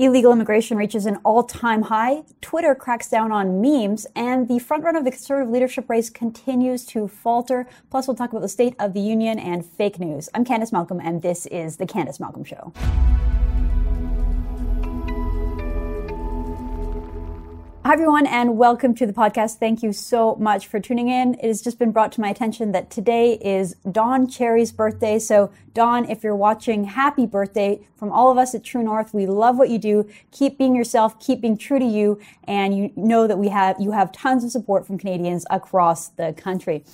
Illegal immigration reaches an all-time high. Twitter cracks down on memes and the frontrunner of the conservative leadership race continues to falter. Plus, we'll talk about the state of the union and fake news. I'm Candice Malcolm and this is the Candice Malcolm Show. Hi, everyone, and welcome to the podcast. Thank you so much for tuning in. It has just been brought to my attention that today is Don Cherry's birthday. So, Don, if you're watching, happy birthday from all of us at True North. We love what you do. Keep being yourself, keep being true to you, and you know that we have you have tons of support from Canadians across the country.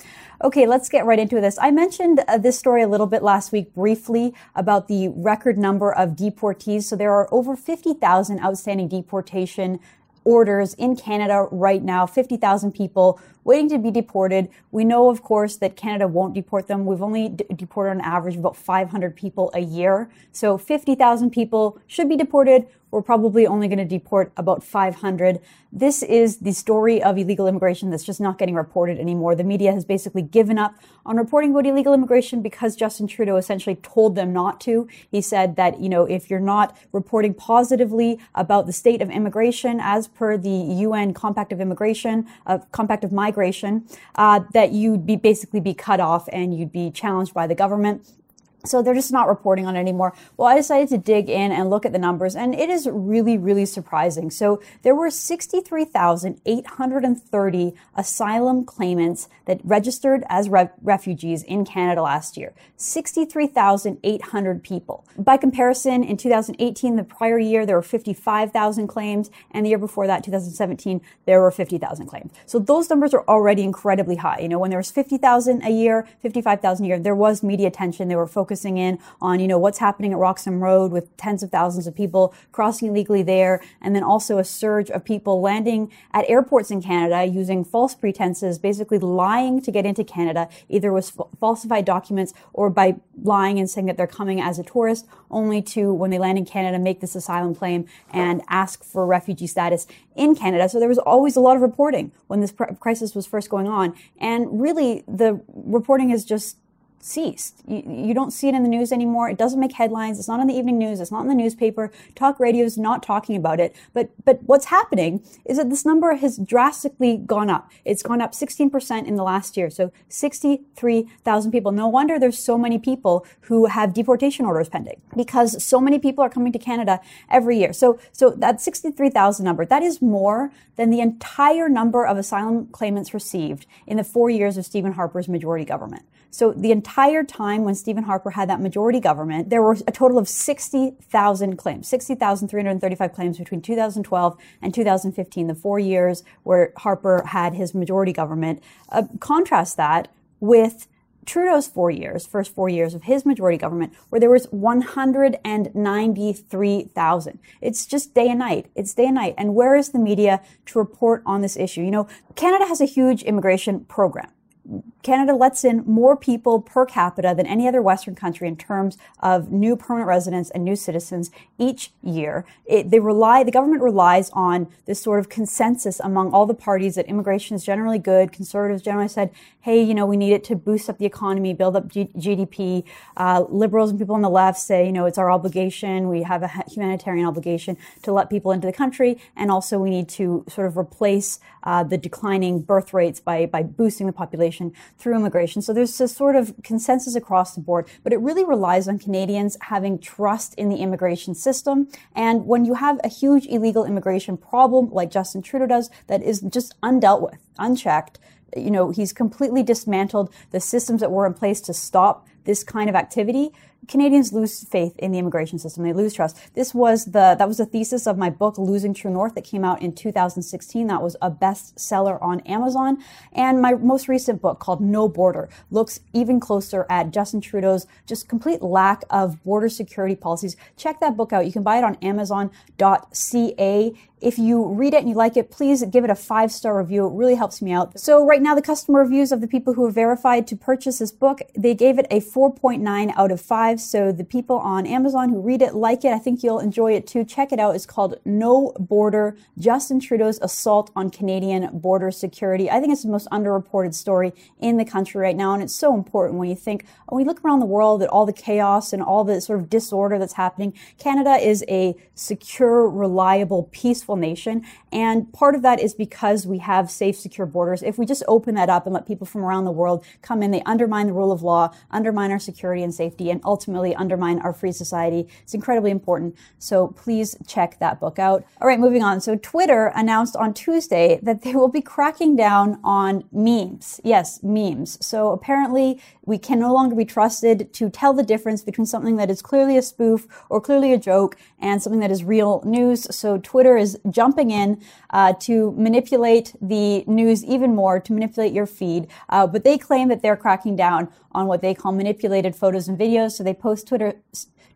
Okay, let's get right into this. I mentioned uh, this story a little bit last week briefly about the record number of deportees. So there are over 50,000 outstanding deportation orders in Canada right now, 50,000 people waiting to be deported. We know, of course, that Canada won't deport them. We've only d- deported on average about 500 people a year. So 50,000 people should be deported. We're probably only going to deport about 500. This is the story of illegal immigration that's just not getting reported anymore. The media has basically given up on reporting about illegal immigration because Justin Trudeau essentially told them not to. He said that, you know, if you're not reporting positively about the state of immigration as per the UN Compact of Immigration, uh, Compact of Migration, uh, that you'd be basically be cut off and you'd be challenged by the government. So they're just not reporting on it anymore. Well, I decided to dig in and look at the numbers, and it is really, really surprising. So there were 63,830 asylum claimants that registered as re- refugees in Canada last year. 63,800 people. By comparison, in 2018, the prior year, there were 55,000 claims, and the year before that, 2017, there were 50,000 claims. So those numbers are already incredibly high. You know, when there was 50,000 a year, 55,000 a year, there was media attention. They were focused focusing in on, you know, what's happening at Roxham Road with tens of thousands of people crossing illegally there, and then also a surge of people landing at airports in Canada using false pretenses, basically lying to get into Canada, either with falsified documents or by lying and saying that they're coming as a tourist, only to, when they land in Canada, make this asylum claim and ask for refugee status in Canada. So there was always a lot of reporting when this crisis was first going on. And really, the reporting has just ceased. You, you, don't see it in the news anymore. It doesn't make headlines. It's not in the evening news. It's not in the newspaper. Talk radio is not talking about it. But, but what's happening is that this number has drastically gone up. It's gone up 16% in the last year. So 63,000 people. No wonder there's so many people who have deportation orders pending because so many people are coming to Canada every year. So, so that 63,000 number, that is more than the entire number of asylum claimants received in the four years of Stephen Harper's majority government. So the entire time when Stephen Harper had that majority government, there were a total of 60,000 claims, 60,335 claims between 2012 and 2015, the four years where Harper had his majority government. Uh, contrast that with Trudeau's four years, first four years of his majority government, where there was 193,000. It's just day and night. It's day and night. And where is the media to report on this issue? You know, Canada has a huge immigration program. Canada lets in more people per capita than any other Western country in terms of new permanent residents and new citizens each year. It, they rely, the government relies on this sort of consensus among all the parties that immigration is generally good. Conservatives generally said, hey, you know, we need it to boost up the economy, build up G- GDP. Uh, liberals and people on the left say, you know, it's our obligation. We have a humanitarian obligation to let people into the country. And also we need to sort of replace uh, the declining birth rates by, by boosting the population through immigration. So there's a sort of consensus across the board, but it really relies on Canadians having trust in the immigration system. And when you have a huge illegal immigration problem like Justin Trudeau does that is just undealt with, unchecked, you know, he's completely dismantled the systems that were in place to stop this kind of activity. Canadians lose faith in the immigration system. They lose trust. This was the, that was the thesis of my book, Losing True North, that came out in 2016. That was a bestseller on Amazon. And my most recent book called No Border looks even closer at Justin Trudeau's just complete lack of border security policies. Check that book out. You can buy it on amazon.ca. If you read it and you like it, please give it a five star review. It really helps me out. So right now, the customer reviews of the people who have verified to purchase this book, they gave it a 4.9 out of 5 So the people on Amazon who read it like it. I think you'll enjoy it too. Check it out. It's called No Border Justin Trudeau's Assault on Canadian Border Security. I think it's the most underreported story in the country right now. And it's so important when you think, when we look around the world at all the chaos and all the sort of disorder that's happening. Canada is a secure, reliable, peaceful nation. And part of that is because we have safe, secure borders. If we just open that up and let people from around the world come in, they undermine the rule of law, undermine our security and safety, and ultimately undermine our free society. It's incredibly important. So please check that book out. All right, moving on. So Twitter announced on Tuesday that they will be cracking down on memes. Yes, memes. So apparently we can no longer be trusted to tell the difference between something that is clearly a spoof or clearly a joke and something that is real news. So Twitter is jumping in uh, to manipulate the news even more, to manipulate your feed. Uh, but they claim that they're cracking down on what they call manipulated photos and videos. So they post Twitter.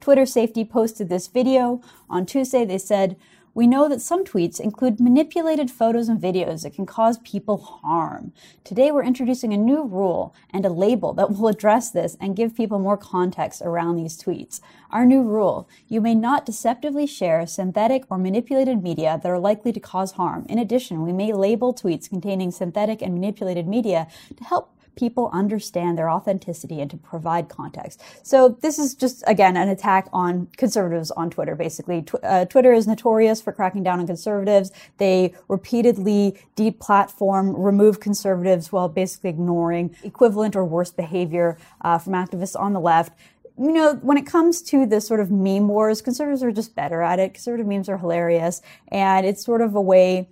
Twitter Safety posted this video on Tuesday. They said, we know that some tweets include manipulated photos and videos that can cause people harm. Today, we're introducing a new rule and a label that will address this and give people more context around these tweets. Our new rule you may not deceptively share synthetic or manipulated media that are likely to cause harm. In addition, we may label tweets containing synthetic and manipulated media to help people understand their authenticity and to provide context. So this is just, again, an attack on conservatives on Twitter, basically. Tw- uh, Twitter is notorious for cracking down on conservatives. They repeatedly deplatform, remove conservatives while basically ignoring equivalent or worse behavior uh, from activists on the left you know, when it comes to the sort of meme wars, conservatives are just better at it. Conservative memes are hilarious. And it's sort of a way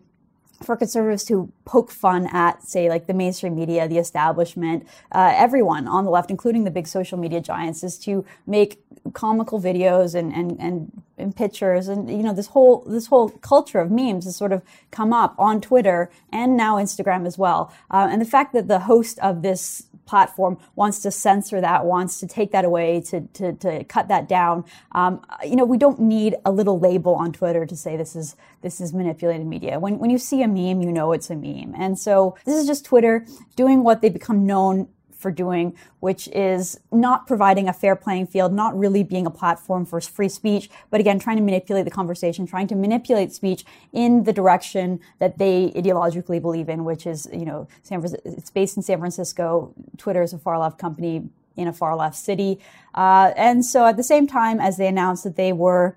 for conservatives to poke fun at, say, like the mainstream media, the establishment, uh, everyone on the left, including the big social media giants, is to make comical videos and, and, and, and pictures. And, you know, this whole, this whole culture of memes has sort of come up on Twitter and now Instagram as well. Uh, and the fact that the host of this platform wants to censor that, wants to take that away, to, to, to cut that down. Um, you know, we don't need a little label on Twitter to say this is, this is manipulated media. When, when you see a meme, you know it's a meme. And so this is just Twitter doing what they become known for doing, which is not providing a fair playing field, not really being a platform for free speech, but again, trying to manipulate the conversation, trying to manipulate speech in the direction that they ideologically believe in, which is, you know, San it's based in San Francisco. Twitter is a far left company in a far left city. Uh, and so at the same time as they announced that they were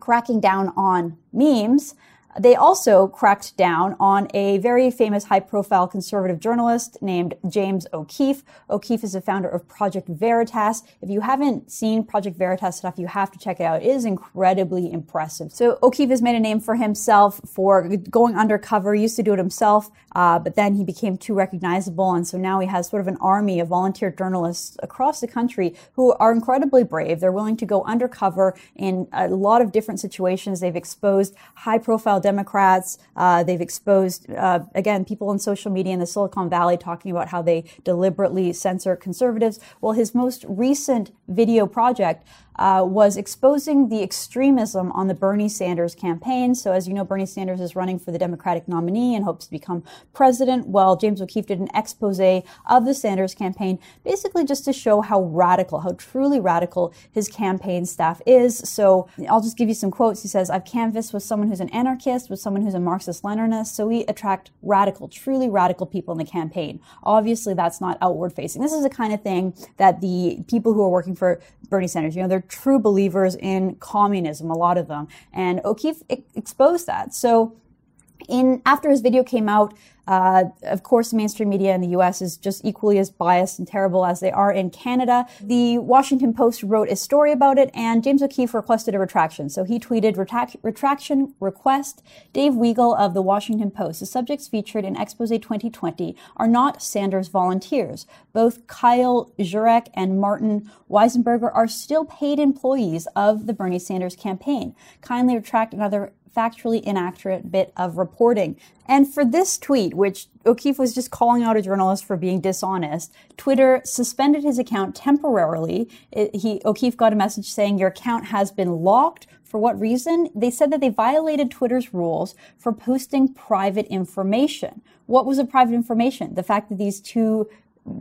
cracking down on memes, they also cracked down on a very famous high profile conservative journalist named James O'Keefe. O'Keefe is the founder of Project Veritas. If you haven't seen Project Veritas stuff, you have to check it out. It is incredibly impressive. So O'Keefe has made a name for himself for going undercover. He used to do it himself, uh, but then he became too recognizable. And so now he has sort of an army of volunteer journalists across the country who are incredibly brave. They're willing to go undercover in a lot of different situations. They've exposed high profile Democrats. Uh, they've exposed, uh, again, people in social media in the Silicon Valley talking about how they deliberately censor conservatives. Well, his most recent video project uh, was exposing the extremism on the Bernie Sanders campaign. So, as you know, Bernie Sanders is running for the Democratic nominee and hopes to become president. Well, James O'Keefe did an expose of the Sanders campaign, basically just to show how radical, how truly radical his campaign staff is. So, I'll just give you some quotes. He says, I've canvassed with someone who's an anarchist, with someone who's a Marxist Leninist. So, we attract radical, truly radical people in the campaign. Obviously, that's not outward facing. This is the kind of thing that the people who are working for Bernie Sanders, you know, they're true believers in communism, a lot of them. And O'Keefe exposed that. So in after his video came out, uh, of course, mainstream media in the U.S. is just equally as biased and terrible as they are in Canada. The Washington Post wrote a story about it, and James O'Keefe requested a retraction. So he tweeted, "Retraction request." Dave Weigel of the Washington Post. The subjects featured in Expose 2020 are not Sanders volunteers. Both Kyle Jurek and Martin Weissgerber are still paid employees of the Bernie Sanders campaign. Kindly retract another factually inaccurate bit of reporting. And for this tweet, which O'Keefe was just calling out a journalist for being dishonest, Twitter suspended his account temporarily. It, he, O'Keefe got a message saying your account has been locked. For what reason? They said that they violated Twitter's rules for posting private information. What was the private information? The fact that these two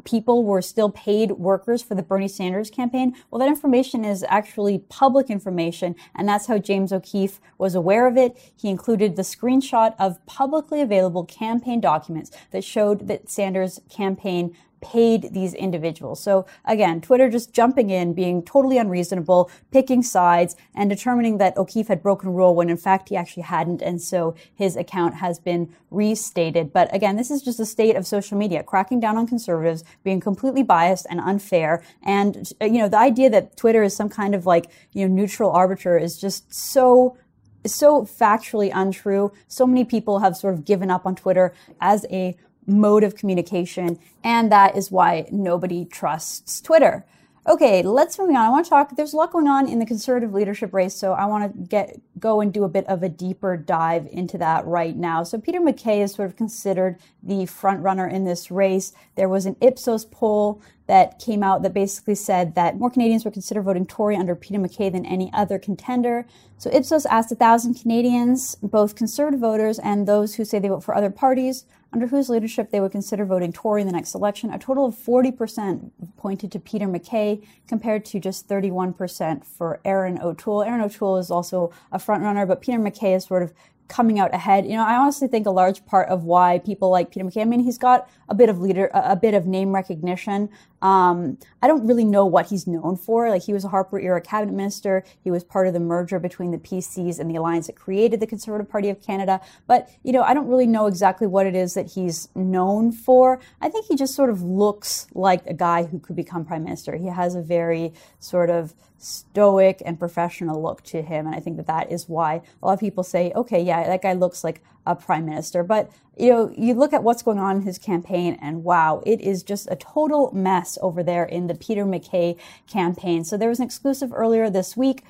people were still paid workers for the Bernie Sanders campaign. Well, that information is actually public information, and that's how James O'Keefe was aware of it. He included the screenshot of publicly available campaign documents that showed that Sanders' campaign paid these individuals. So again, Twitter just jumping in, being totally unreasonable, picking sides, and determining that O'Keefe had broken rule when in fact he actually hadn't. And so his account has been restated. But again, this is just a state of social media, cracking down on conservatives, being completely biased and unfair. And, you know, the idea that Twitter is some kind of like, you know, neutral arbiter is just so so factually untrue. So many people have sort of given up on Twitter as a mode of communication, and that is why nobody trusts Twitter. Okay, let's move on. I want to talk. There's a lot going on in the conservative leadership race, so I want to get go and do a bit of a deeper dive into that right now. So Peter MacKay is sort of considered the front runner in this race. There was an Ipsos poll that came out that basically said that more Canadians would consider voting Tory under Peter MacKay than any other contender. So Ipsos asked a 1,000 Canadians, both conservative voters and those who say they vote for other parties, under whose leadership they would consider voting Tory in the next election. A total of 40% pointed to Peter MacKay compared to just 31% for Erin O'Toole. Erin O'Toole is also a frontrunner, but Peter MacKay is sort of coming out ahead. You know, I honestly think a large part of why people like Peter MacKay, I mean, he's got a bit of leader, a bit of name recognition. Um, I don't really know what he's known for. Like he was a Harper era cabinet minister. He was part of the merger between the PCs and the alliance that created the Conservative Party of Canada. But, you know, I don't really know exactly what it is that he's known for. I think he just sort of looks like a guy who could become prime minister. He has a very sort of stoic and professional look to him. And I think that that is why a lot of people say, okay, yeah, that guy looks like a prime minister. But, you know, you look at what's going on in his campaign and wow, it is just a total mess over there in the Peter MacKay campaign. So there was an exclusive earlier this week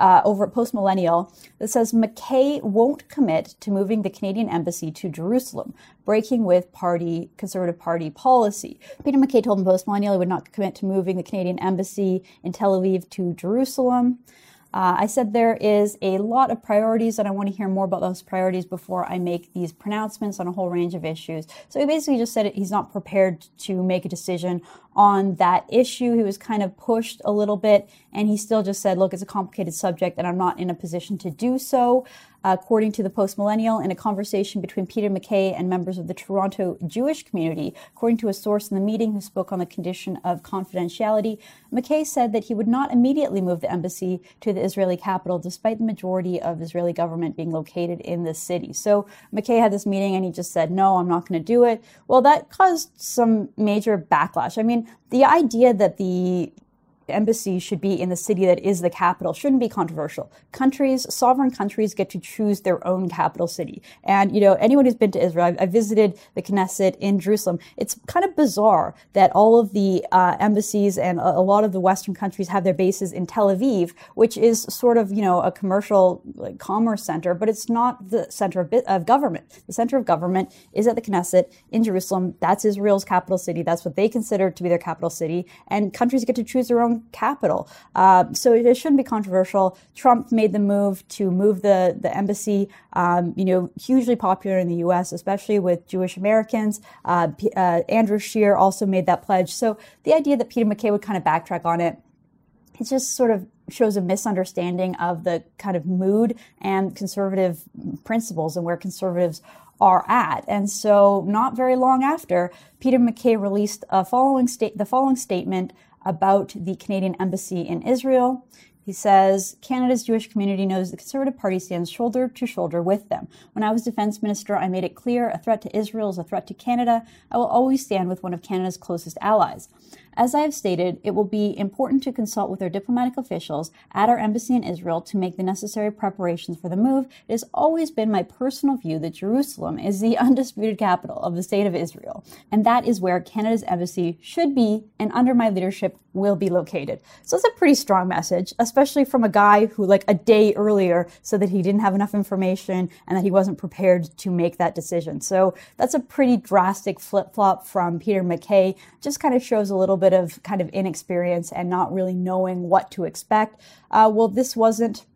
uh, over at Post Millennial that says MacKay won't commit to moving the Canadian embassy to Jerusalem, breaking with party Conservative Party policy. Peter MacKay told Post Millennial he would not commit to moving the Canadian embassy in Tel Aviv to Jerusalem. Uh, I said there is a lot of priorities, and I want to hear more about those priorities before I make these pronouncements on a whole range of issues. So he basically just said he's not prepared to make a decision on that issue. He was kind of pushed a little bit, and he still just said, look, it's a complicated subject, and I'm not in a position to do so. according to the Post Millennial, in a conversation between Peter MacKay and members of the Toronto Jewish community, according to a source in the meeting who spoke on the condition of confidentiality, MacKay said that he would not immediately move the embassy to the Israeli capital, despite the majority of Israeli government being located in the city. So MacKay had this meeting and he just said, no, I'm not going to do it. Well, that caused some major backlash. I mean, the idea that the embassy should be in the city that is the capital shouldn't be controversial. Countries, sovereign countries get to choose their own capital city. And, you know, anyone who's been to Israel, I've visited the Knesset in Jerusalem. It's kind of bizarre that all of the uh, embassies and a, a, lot of the Western countries have their bases in Tel Aviv, which is sort of, you know, a commercial like, commerce center, but it's not the center of, of government. The center of government is at the Knesset in Jerusalem. That's Israel's capital city. That's what they consider to be their capital city. And countries get to choose their own capital. Uh, so it, shouldn't be controversial. Trump made the move to move the, the embassy, um, you know, hugely popular in the U.S., especially with Jewish Americans. Uh, uh, Andrew Scheer also made that pledge. So the idea that Peter MacKay would kind of backtrack on it, it just sort of shows a misunderstanding of the kind of mood and conservative principles and where conservatives are at. And so, not very long after, Peter MacKay released a following state, the following statement about the Canadian embassy in Israel. He says, Canada's Jewish community knows the Conservative Party stands shoulder to shoulder with them. When I was defense minister, I made it clear a threat to Israel is a threat to Canada. I will always stand with one of Canada's closest allies. As I have stated, it will be important to consult with our diplomatic officials at our embassy in Israel to make the necessary preparations for the move. It has always been my personal view that Jerusalem is the undisputed capital of the state of Israel, and that is where Canada's embassy should be and under my leadership will be located. So it's a pretty strong message, especially from a guy who like a day earlier said that he didn't have enough information and that he wasn't prepared to make that decision. So that's a pretty drastic flip flop from Peter MacKay. Just kind of shows a little bit of kind of inexperience and not really knowing what to expect. Uh, well, this wasn't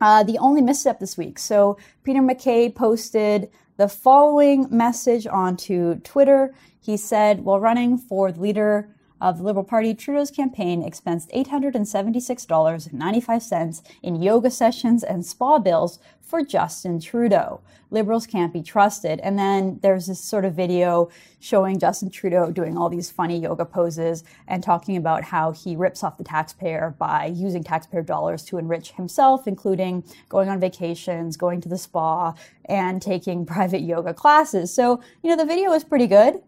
uh, the only misstep this week. So Peter MacKay posted the following message onto Twitter. He said, while running for leader of the Liberal Party, Trudeau's campaign expensed $876.95 in yoga sessions and spa bills for Justin Trudeau. Liberals can't be trusted. And then there's this sort of video showing Justin Trudeau doing all these funny yoga poses and talking about how he rips off the taxpayer by using taxpayer dollars to enrich himself, including going on vacations, going to the spa, and taking private yoga classes. So, you know, the video is pretty good.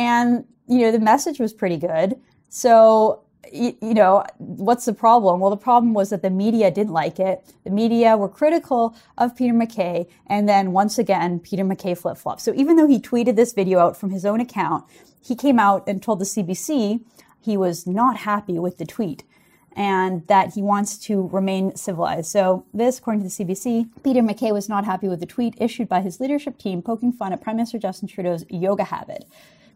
And you know, the message was pretty good. So, you, you know, what's the problem? Well, the problem was that the media didn't like it. The media were critical of Peter MacKay. And then once again, Peter MacKay flip flopped. So even though he tweeted this video out from his own account, he came out and told the CBC he was not happy with the tweet and that he wants to remain civilized. So, this, according to the CBC, Peter MacKay was not happy with the tweet issued by his leadership team poking fun at Prime Minister Justin Trudeau's yoga habit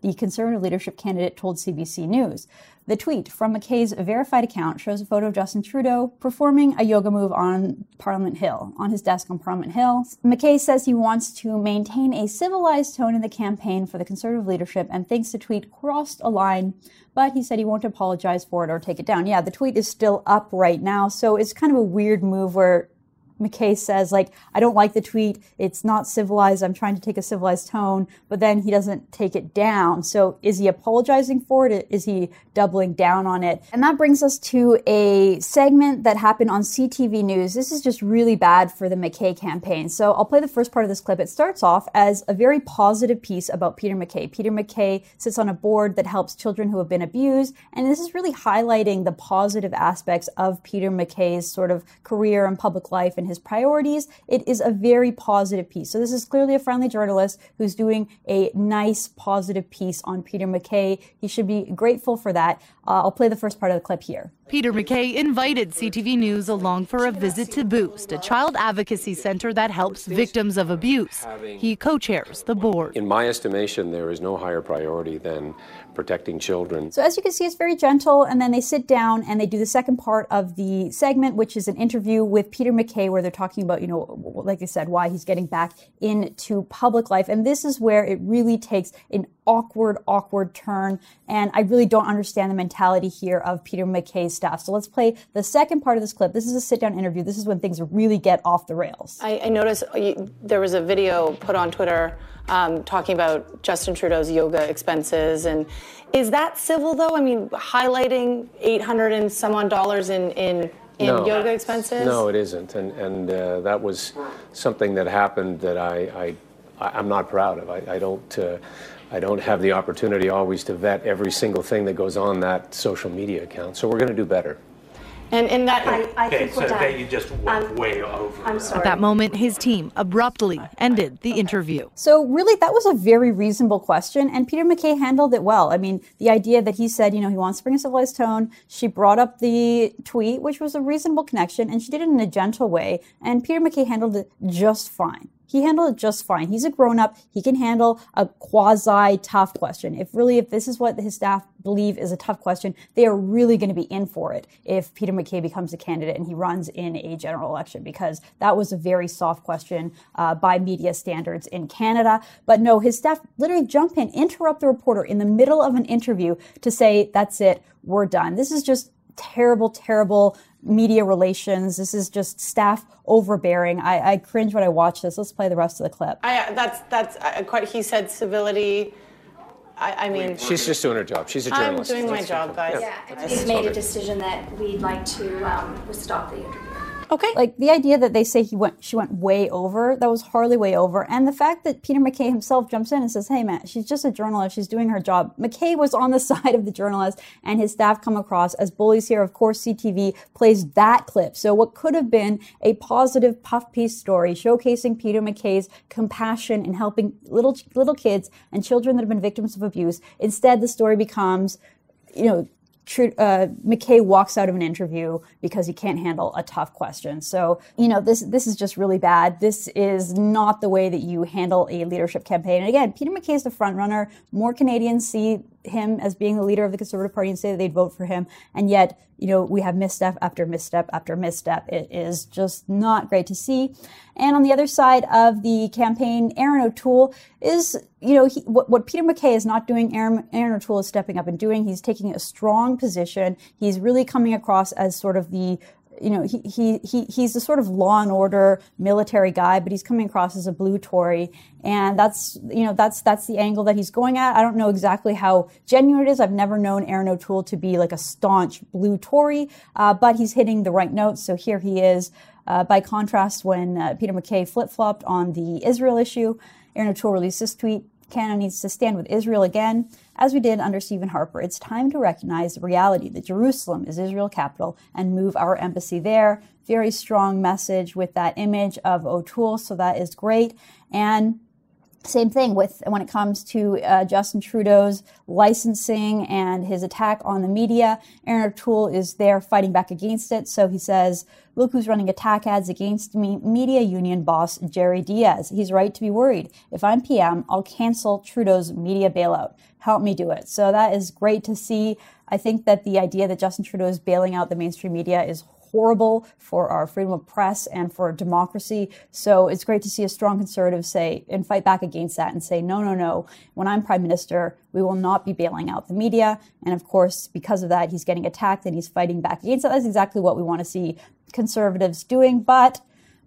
the Conservative leadership candidate told CBC News. The tweet from MacKay's verified account shows a photo of Justin Trudeau performing a yoga move on Parliament Hill, on his desk on Parliament Hill. MacKay says he wants to maintain a civilized tone in the campaign for the Conservative leadership and thinks the tweet crossed a line, but he said he won't apologize for it or take it down. Yeah, the tweet is still up right now, so it's kind of a weird move where MacKay says, like, I don't like the tweet. It's not civilized. I'm trying to take a civilized tone, but then he doesn't take it down. So is he apologizing for it? Is he doubling down on it? And that brings us to a segment that happened on CTV News. This is just really bad for the MacKay campaign. So I'll play the first part of this clip. It starts off as a very positive piece about Peter MacKay. Peter MacKay sits on a board that helps children who have been abused. And this is really highlighting the positive aspects of Peter MacKay's sort of career and public life and his his priorities. It is a very positive piece. So this is clearly a friendly journalist who's doing a nice, positive piece on Peter MacKay. He should be grateful for that. Uh, I'll play the first part of the clip here. Peter MacKay invited CTV News along for a visit to Boost, a child advocacy center that helps victims of abuse. He co chairs the board. In my estimation, there is no higher priority than protecting children. So, as you can see, it's very gentle, and then they sit down and they do the second part of the segment, which is an interview with Peter MacKay, where they're talking about, you know, like I said, why he's getting back into public life. And this is where it really takes an awkward, awkward turn. And I really don't understand the mentality here of Peter MacKay's staff. So let's play the second part of this clip. This is a sit down interview. This is when things really get off the rails. I, I noticed uh, there was a video put on Twitter um, talking about Justin Trudeau's yoga expenses. And is that civil though? I mean, highlighting 800 and some odd dollars in, in in no. yoga expenses? No, it isn't, and and uh, that was something that happened that I, I I'm not proud of. I, I don't. Uh, I don't have the opportunity always to vet every single thing that goes on that social media account. So we're going to do better. And in that, I, I okay, think so that you just went um, way over. I'm sorry. At that moment, his team abruptly ended the interview. So really, that was a very reasonable question, and Peter MacKay handled it well. I mean, the idea that he said, you know, he wants to bring a civilized tone. She brought up the tweet, which was a reasonable connection, and she did it in a gentle way. And Peter MacKay handled it just fine he handled it just fine. He's a grown up. He can handle a quasi tough question. If really, if this is what his staff believe is a tough question, they are really going to be in for it if Peter MacKay becomes a candidate and he runs in a general election because that was a very soft question uh, by media standards in Canada. But no, his staff literally jump in, interrupt the reporter in the middle of an interview to say, that's it, we're done. This is just terrible, terrible media relations. This is just staff overbearing. I, I cringe when I watch this. Let's play the rest of the clip. I, that's that's uh, quite. He said civility. I, I, mean, she's just doing her job. She's a journalist. I'm doing my job, guys. Yeah, yeah. we've made a decision that we'd like to um, stop the interview. Okay. Like the idea that they say he went, she went way over, that was hardly way over. And the fact that Peter MacKay himself jumps in and says, hey, man, she's just a journalist. She's doing her job. MacKay was on the side of the journalist and his staff come across as bullies here. Of course, CTV plays that clip. So what could have been a positive puff piece story showcasing Peter MacKay's compassion in helping little, little kids and children that have been victims of abuse. Instead, the story becomes, you know, uh, MacKay walks out of an interview because he can't handle a tough question. So, you know, this this is just really bad. This is not the way that you handle a leadership campaign. And again, Peter MacKay is the front runner. More Canadians see him as being the leader of the Conservative Party and say that they'd vote for him. And yet, you know, we have misstep after misstep after misstep. It is just not great to see. And on the other side of the campaign, Erin O'Toole is, you know, he, what, what, Peter MacKay is not doing, Erin, Erin O'Toole is stepping up and doing. He's taking a strong position. He's really coming across as sort of the you know, he, he, he, he's the sort of law and order military guy, but he's coming across as a blue Tory. And that's, you know, that's, that's the angle that he's going at. I don't know exactly how genuine it is. I've never known Erin O'Toole to be like a staunch blue Tory, uh, but he's hitting the right notes. So here he is. Uh, by contrast, when uh, Peter MacKay flip flopped on the Israel issue, Erin O'Toole released this tweet Canada needs to stand with Israel again, as we did under Stephen Harper. It's time to recognize the reality that Jerusalem is Israel capital and move our embassy there. Very strong message with that image of O'Toole, so that is great. And same thing with when it comes to uh, Justin Trudeau's licensing and his attack on the media. Erin O'Toole is there fighting back against it. So he says, Look who's running attack ads against me, media union boss Jerry Dias. He's right to be worried. If I'm PM, I'll cancel Trudeau's media bailout. Help me do it. So that is great to see. I think that the idea that Justin Trudeau is bailing out the mainstream media is horrible for our freedom of press and for democracy. So it's great to see a strong conservative say and fight back against that and say, no, no, no. When I'm prime minister, we will not be bailing out the media. And of course, because of that, he's getting attacked and he's fighting back against that. That's exactly what we want to see conservatives doing. But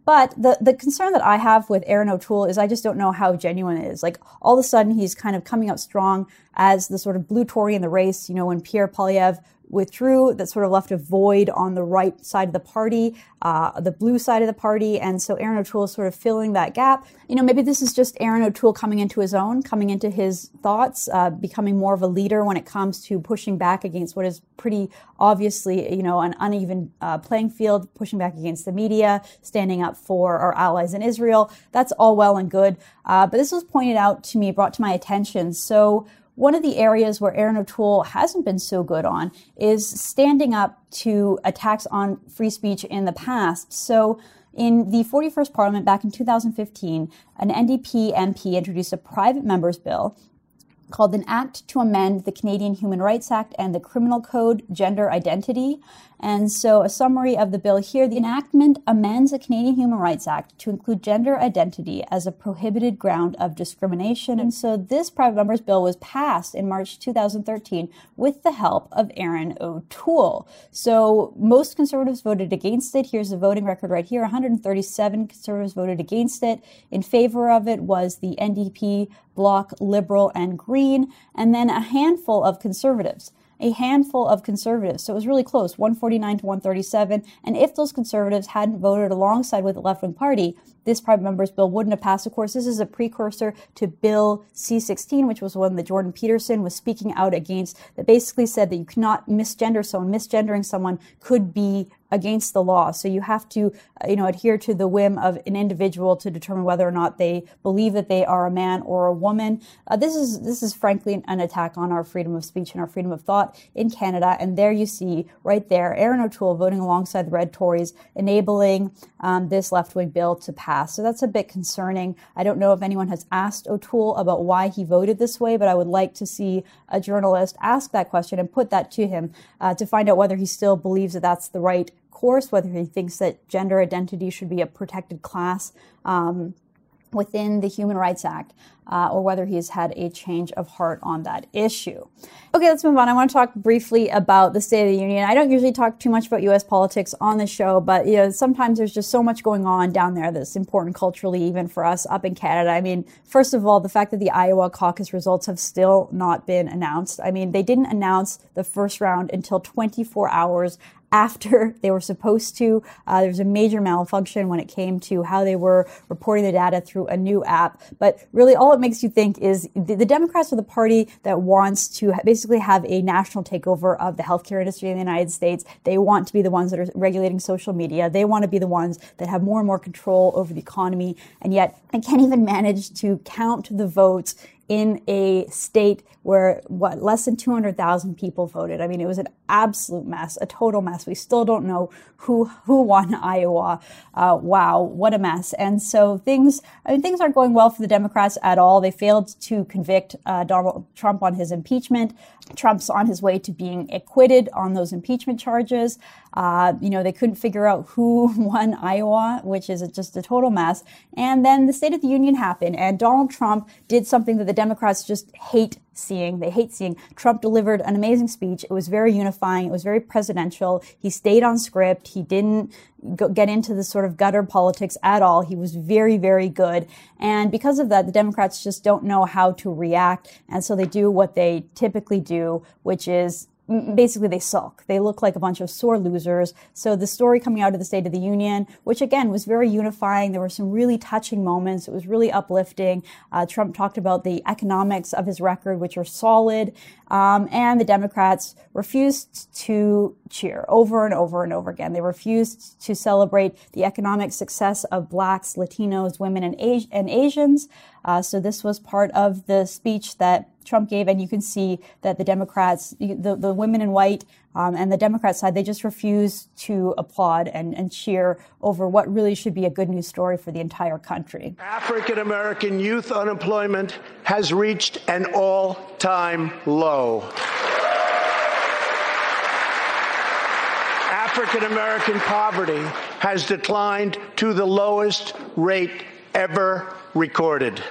but the, the concern that I have with Erin O'Toole is I just don't know how genuine it is. Like all of a sudden he's kind of coming out strong as the sort of blue Tory in the race. You know, when Pierre Poilievre withdrew, that sort of left a void on the right side of the party, uh, the blue side of the party. And so Erin O'Toole is sort of filling that gap. You know, maybe this is just Erin O'Toole coming into his own, coming into his thoughts, uh, becoming more of a leader when it comes to pushing back against what is pretty obviously, you know, an uneven uh, playing field, pushing back against the media, standing up for our allies in Israel. That's all well and good. Uh, but this was pointed out to me, brought to my attention. So one of the areas where Erin O'Toole hasn't been so good on is standing up to attacks on free speech in the past. So in the 41st Parliament back in 2015, an NDP MP introduced a private member's bill called an Act to Amend the Canadian Human Rights Act and the Criminal Code Gender Identity. And so, a summary of the bill here the enactment amends the Canadian Human Rights Act to include gender identity as a prohibited ground of discrimination. And so, this private member's bill was passed in March 2013 with the help of Erin O'Toole. So, most conservatives voted against it. Here's the voting record right here 137 conservatives voted against it. In favor of it was the NDP, Bloc, Liberal, and Green, and then a handful of conservatives a handful of conservatives. So it was really close, 149 to 137. And if those conservatives hadn't voted alongside with the left wing party, this private member's bill wouldn't have passed. Of course, this is a precursor to Bill C-16, which was one that Jordan Peterson was speaking out against, that basically said that you cannot misgender someone. Misgendering someone could be against the law. So you have to, uh, you know, adhere to the whim of an individual to determine whether or not they believe that they are a man or a woman. Uh, this is this is frankly an attack on our freedom of speech and our freedom of thought in Canada. And there you see right there, Erin O'Toole voting alongside the Red Tories, enabling um, this left wing bill to pass. So that's a bit concerning. I don't know if anyone has asked O'Toole about why he voted this way, but I would like to see a journalist ask that question and put that to him uh, to find out whether he still believes that that's the right course, whether he thinks that gender identity should be a protected class um, within the Human Rights Act, uh, or whether he's had a change of heart on that issue. Okay, let's move on. I want to talk briefly about the State of the Union. I don't usually talk too much about U.S. politics on the show, but you know sometimes there's just so much going on down there that's important culturally, even for us up in Canada. I mean, first of all, the fact that the Iowa caucus results have still not been announced. I mean, they didn't announce the first round until 24 hours after they were supposed to. Uh, there was a major malfunction when it came to how they were reporting the data through a new app. But really, all it makes you think is the, the Democrats are the party that wants to basically have a national takeover of the healthcare industry in the United States. They want to be the ones that are regulating social media. They want to be the ones that have more and more control over the economy. And yet, they can't even manage to count the votes in a state where what less than 200,000 people voted. I mean, it was an absolute mess, a total mess. We still don't know who who won Iowa. Uh, wow, what a mess! And so things, I mean, things aren't going well for the Democrats at all. They failed to convict uh, Donald Trump on his impeachment. Trump's on his way to being acquitted on those impeachment charges. Uh, you know, they couldn't figure out who won Iowa, which is just a total mess. And then the State of the Union happened, and Donald Trump did something that the Democrats just hate seeing. They hate seeing. Trump delivered an amazing speech. It was very unifying. It was very presidential. He stayed on script. He didn't go, get into the sort of gutter politics at all. He was very, very good. And because of that, the Democrats just don't know how to react. And so they do what they typically do, which is basically they sulk. They look like a bunch of sore losers. So the story coming out of the State of the Union, which again was very unifying, there were some really touching moments. It was really uplifting. Uh, Trump talked about the economics of his record, which are solid, um, and the Democrats refused to cheer over and over and over again. They refused to celebrate the economic success of blacks, Latinos, women, and, and Asians. Uh, so this was part of the speech that Trump gave, and you can see that the Democrats, the, the women in white, um, and the Democrat side, they just refuse to applaud and, and cheer over what really should be a good news story for the entire country. African American youth unemployment has reached an all time low. African American poverty has declined to the lowest rate ever recorded.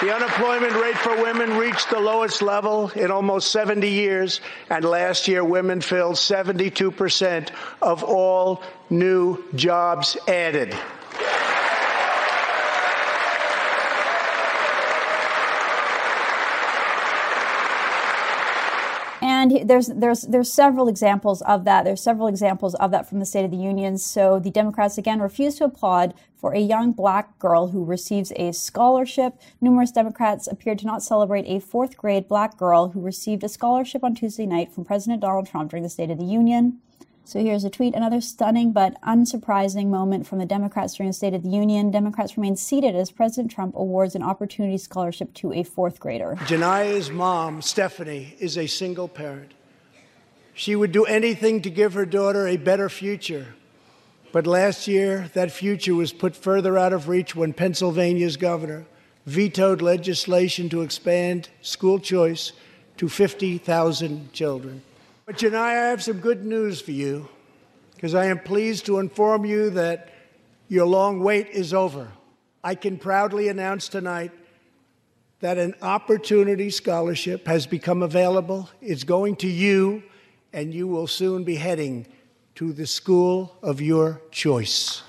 The unemployment rate for women reached the lowest level in almost 70 years, and last year women filled 72% of all new jobs added. And there's there's there's several examples of that. There's several examples of that from the State of the Union. So the Democrats again refuse to applaud for a young black girl who receives a scholarship. Numerous Democrats appeared to not celebrate a fourth grade black girl who received a scholarship on Tuesday night from President Donald Trump during the State of the Union. So here's a tweet. Another stunning but unsurprising moment from the Democrats during the State of the Union. Democrats remain seated as President Trump awards an opportunity scholarship to a fourth grader. Janiyah's mom, Stephanie, is a single parent. She would do anything to give her daughter a better future. But last year, that future was put further out of reach when Pennsylvania's governor vetoed legislation to expand school choice to 50,000 children. But Janiyah, I have some good news for you because I am pleased to inform you that your long wait is over. I can proudly announce tonight that an opportunity scholarship has become available. It's going to you, and you will soon be heading to the school of your choice.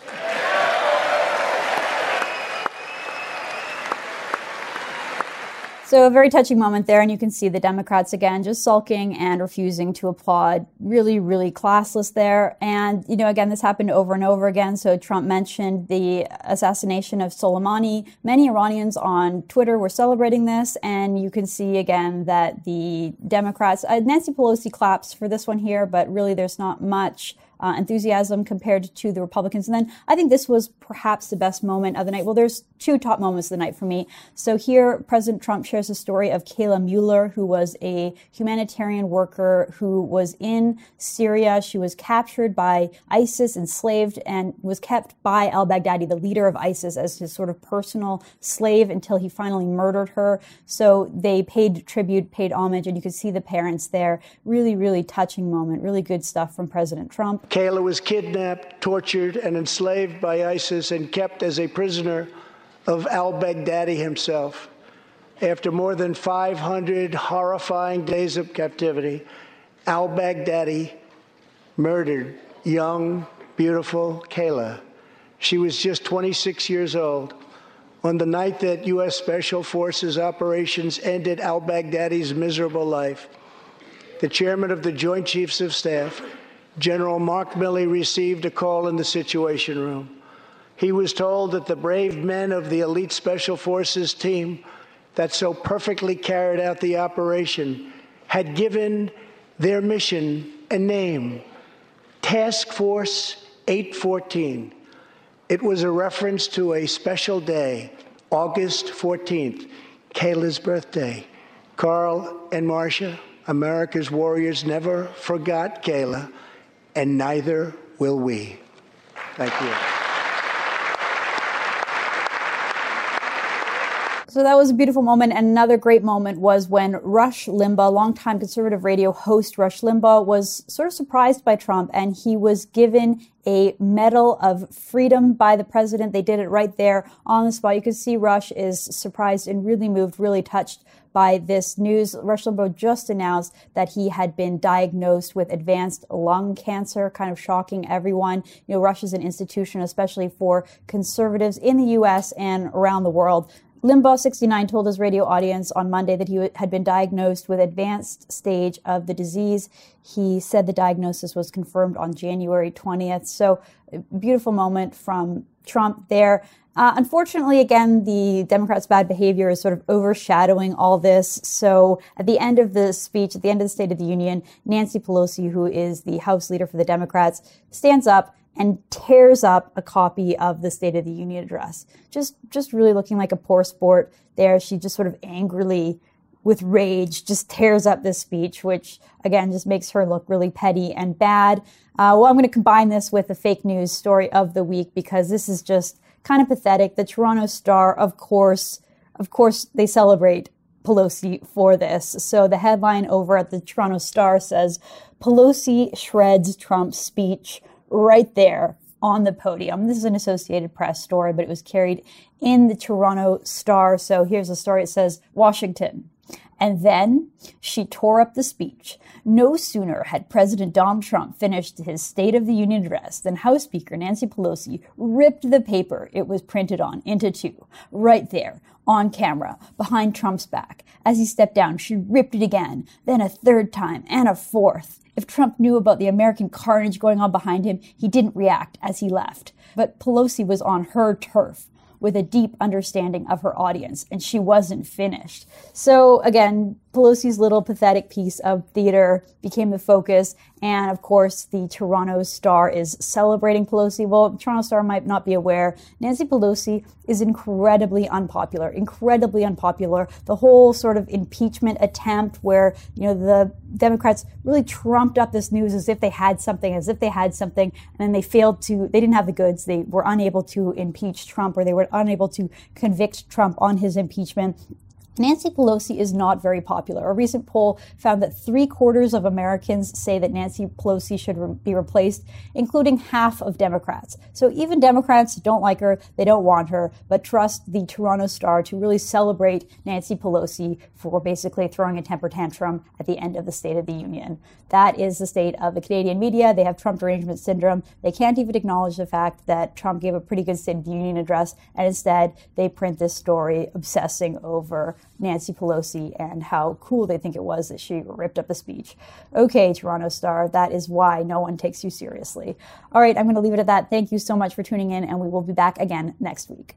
So a very touching moment there, and you can see the Democrats again just sulking and refusing to applaud. Really, really classless there. And, you know, again, this happened over and over again. So Trump mentioned the assassination of Soleimani. Many Iranians on Twitter were celebrating this, and you can see again that the Democrats, uh, Nancy Pelosi claps for this one here, but really there's not much uh, enthusiasm compared to the Republicans. And then I think this was perhaps the best moment of the night. Well, there's two top moments of the night for me. So here, President Trump shares the story of Kayla Mueller, who was a humanitarian worker who was in Syria. She was captured by ISIS, enslaved, and was kept by al Baghdadi, the leader of ISIS, as his sort of personal slave until he finally murdered her. So they paid tribute, paid homage, and you could see the parents there. Really, really touching moment. Really good stuff from President Trump. Kayla was kidnapped, tortured, and enslaved by ISIS and kept as a prisoner of al Baghdadi himself. After more than 500 horrifying days of captivity, al Baghdadi murdered young, beautiful Kayla. She was just 26 years old. On the night that U.S. Special Forces operations ended al Baghdadi's miserable life, the chairman of the Joint Chiefs of Staff General Mark Milley received a call in the Situation Room. He was told that the brave men of the elite special forces team that so perfectly carried out the operation had given their mission a name Task Force 814. It was a reference to a special day, August 14th, Kayla's birthday. Carl and Marsha, America's warriors, never forgot Kayla, and neither will we. Thank you. So that was a beautiful moment. And another great moment was when Rush Limbaugh, longtime conservative radio host Rush Limbaugh, was sort of surprised by Trump and he was given a Medal of Freedom by the president. They did it right there on the spot. You can see Rush is surprised and really moved, really touched by this news. Rush Limbaugh just announced that he had been diagnosed with advanced lung cancer, kind of shocking everyone. You know, Rush is an institution, especially for conservatives in the U.S. and around the world. Limbaugh 69 told his radio audience on Monday that he had been diagnosed with advanced stage of the disease. He said the diagnosis was confirmed on January 20th. So, beautiful moment from Trump there. Uh, unfortunately, again, the Democrats' bad behavior is sort of overshadowing all this. So, at the end of the speech, at the end of the State of the Union, Nancy Pelosi, who is the House leader for the Democrats, stands up and tears up a copy of the State of the Union address. Just, just really looking like a poor sport there. She just sort of angrily, with rage, just tears up this speech, which again just makes her look really petty and bad. Uh, well, I'm going to combine this with the fake news story of the week because this is just kind of pathetic. The Toronto Star, of course, of course, they celebrate Pelosi for this. So the headline over at the Toronto Star says Pelosi shreds Trump's speech right there on the podium. This is an Associated Press story, but it was carried in the Toronto Star. So here's the story. It says Washington. And then she tore up the speech. No sooner had President Donald Trump finished his State of the Union address than House Speaker Nancy Pelosi ripped the paper it was printed on into two, right there, on camera, behind Trump's back. As he stepped down, she ripped it again, then a third time, and a fourth. If Trump knew about the American carnage going on behind him, he didn't react as he left. But Pelosi was on her turf with a deep understanding of her audience, and she wasn't finished. So again, Pelosi's little pathetic piece of theater became the focus. And of course, the Toronto Star is celebrating Pelosi. Well, Toronto Star might not be aware. Nancy Pelosi is incredibly unpopular, incredibly unpopular. The whole sort of impeachment attempt where, you know, the Democrats really trumped up this news as if they had something, as if they had something, and then they failed to, they didn't have the goods. They were unable to impeach Trump or they were unable to convict Trump on his impeachment. Nancy Pelosi is not very popular. A recent poll found that three quarters of Americans say that Nancy Pelosi should re- be replaced, including half of Democrats. So even Democrats don't like her, they don't want her, but trust the Toronto Star to really celebrate Nancy Pelosi for basically throwing a temper tantrum at the end of the State of the Union. That is the state of the Canadian media. They have Trump derangement syndrome. They can't even acknowledge the fact that Trump gave a pretty good State of the Union address, and instead they print this story obsessing over Nancy Pelosi and how cool they think it was that she ripped up the speech. Okay, Toronto Star, that is why no one takes you seriously. All right, I'm going to leave it at that. Thank you so much for tuning in, and we will be back again next week.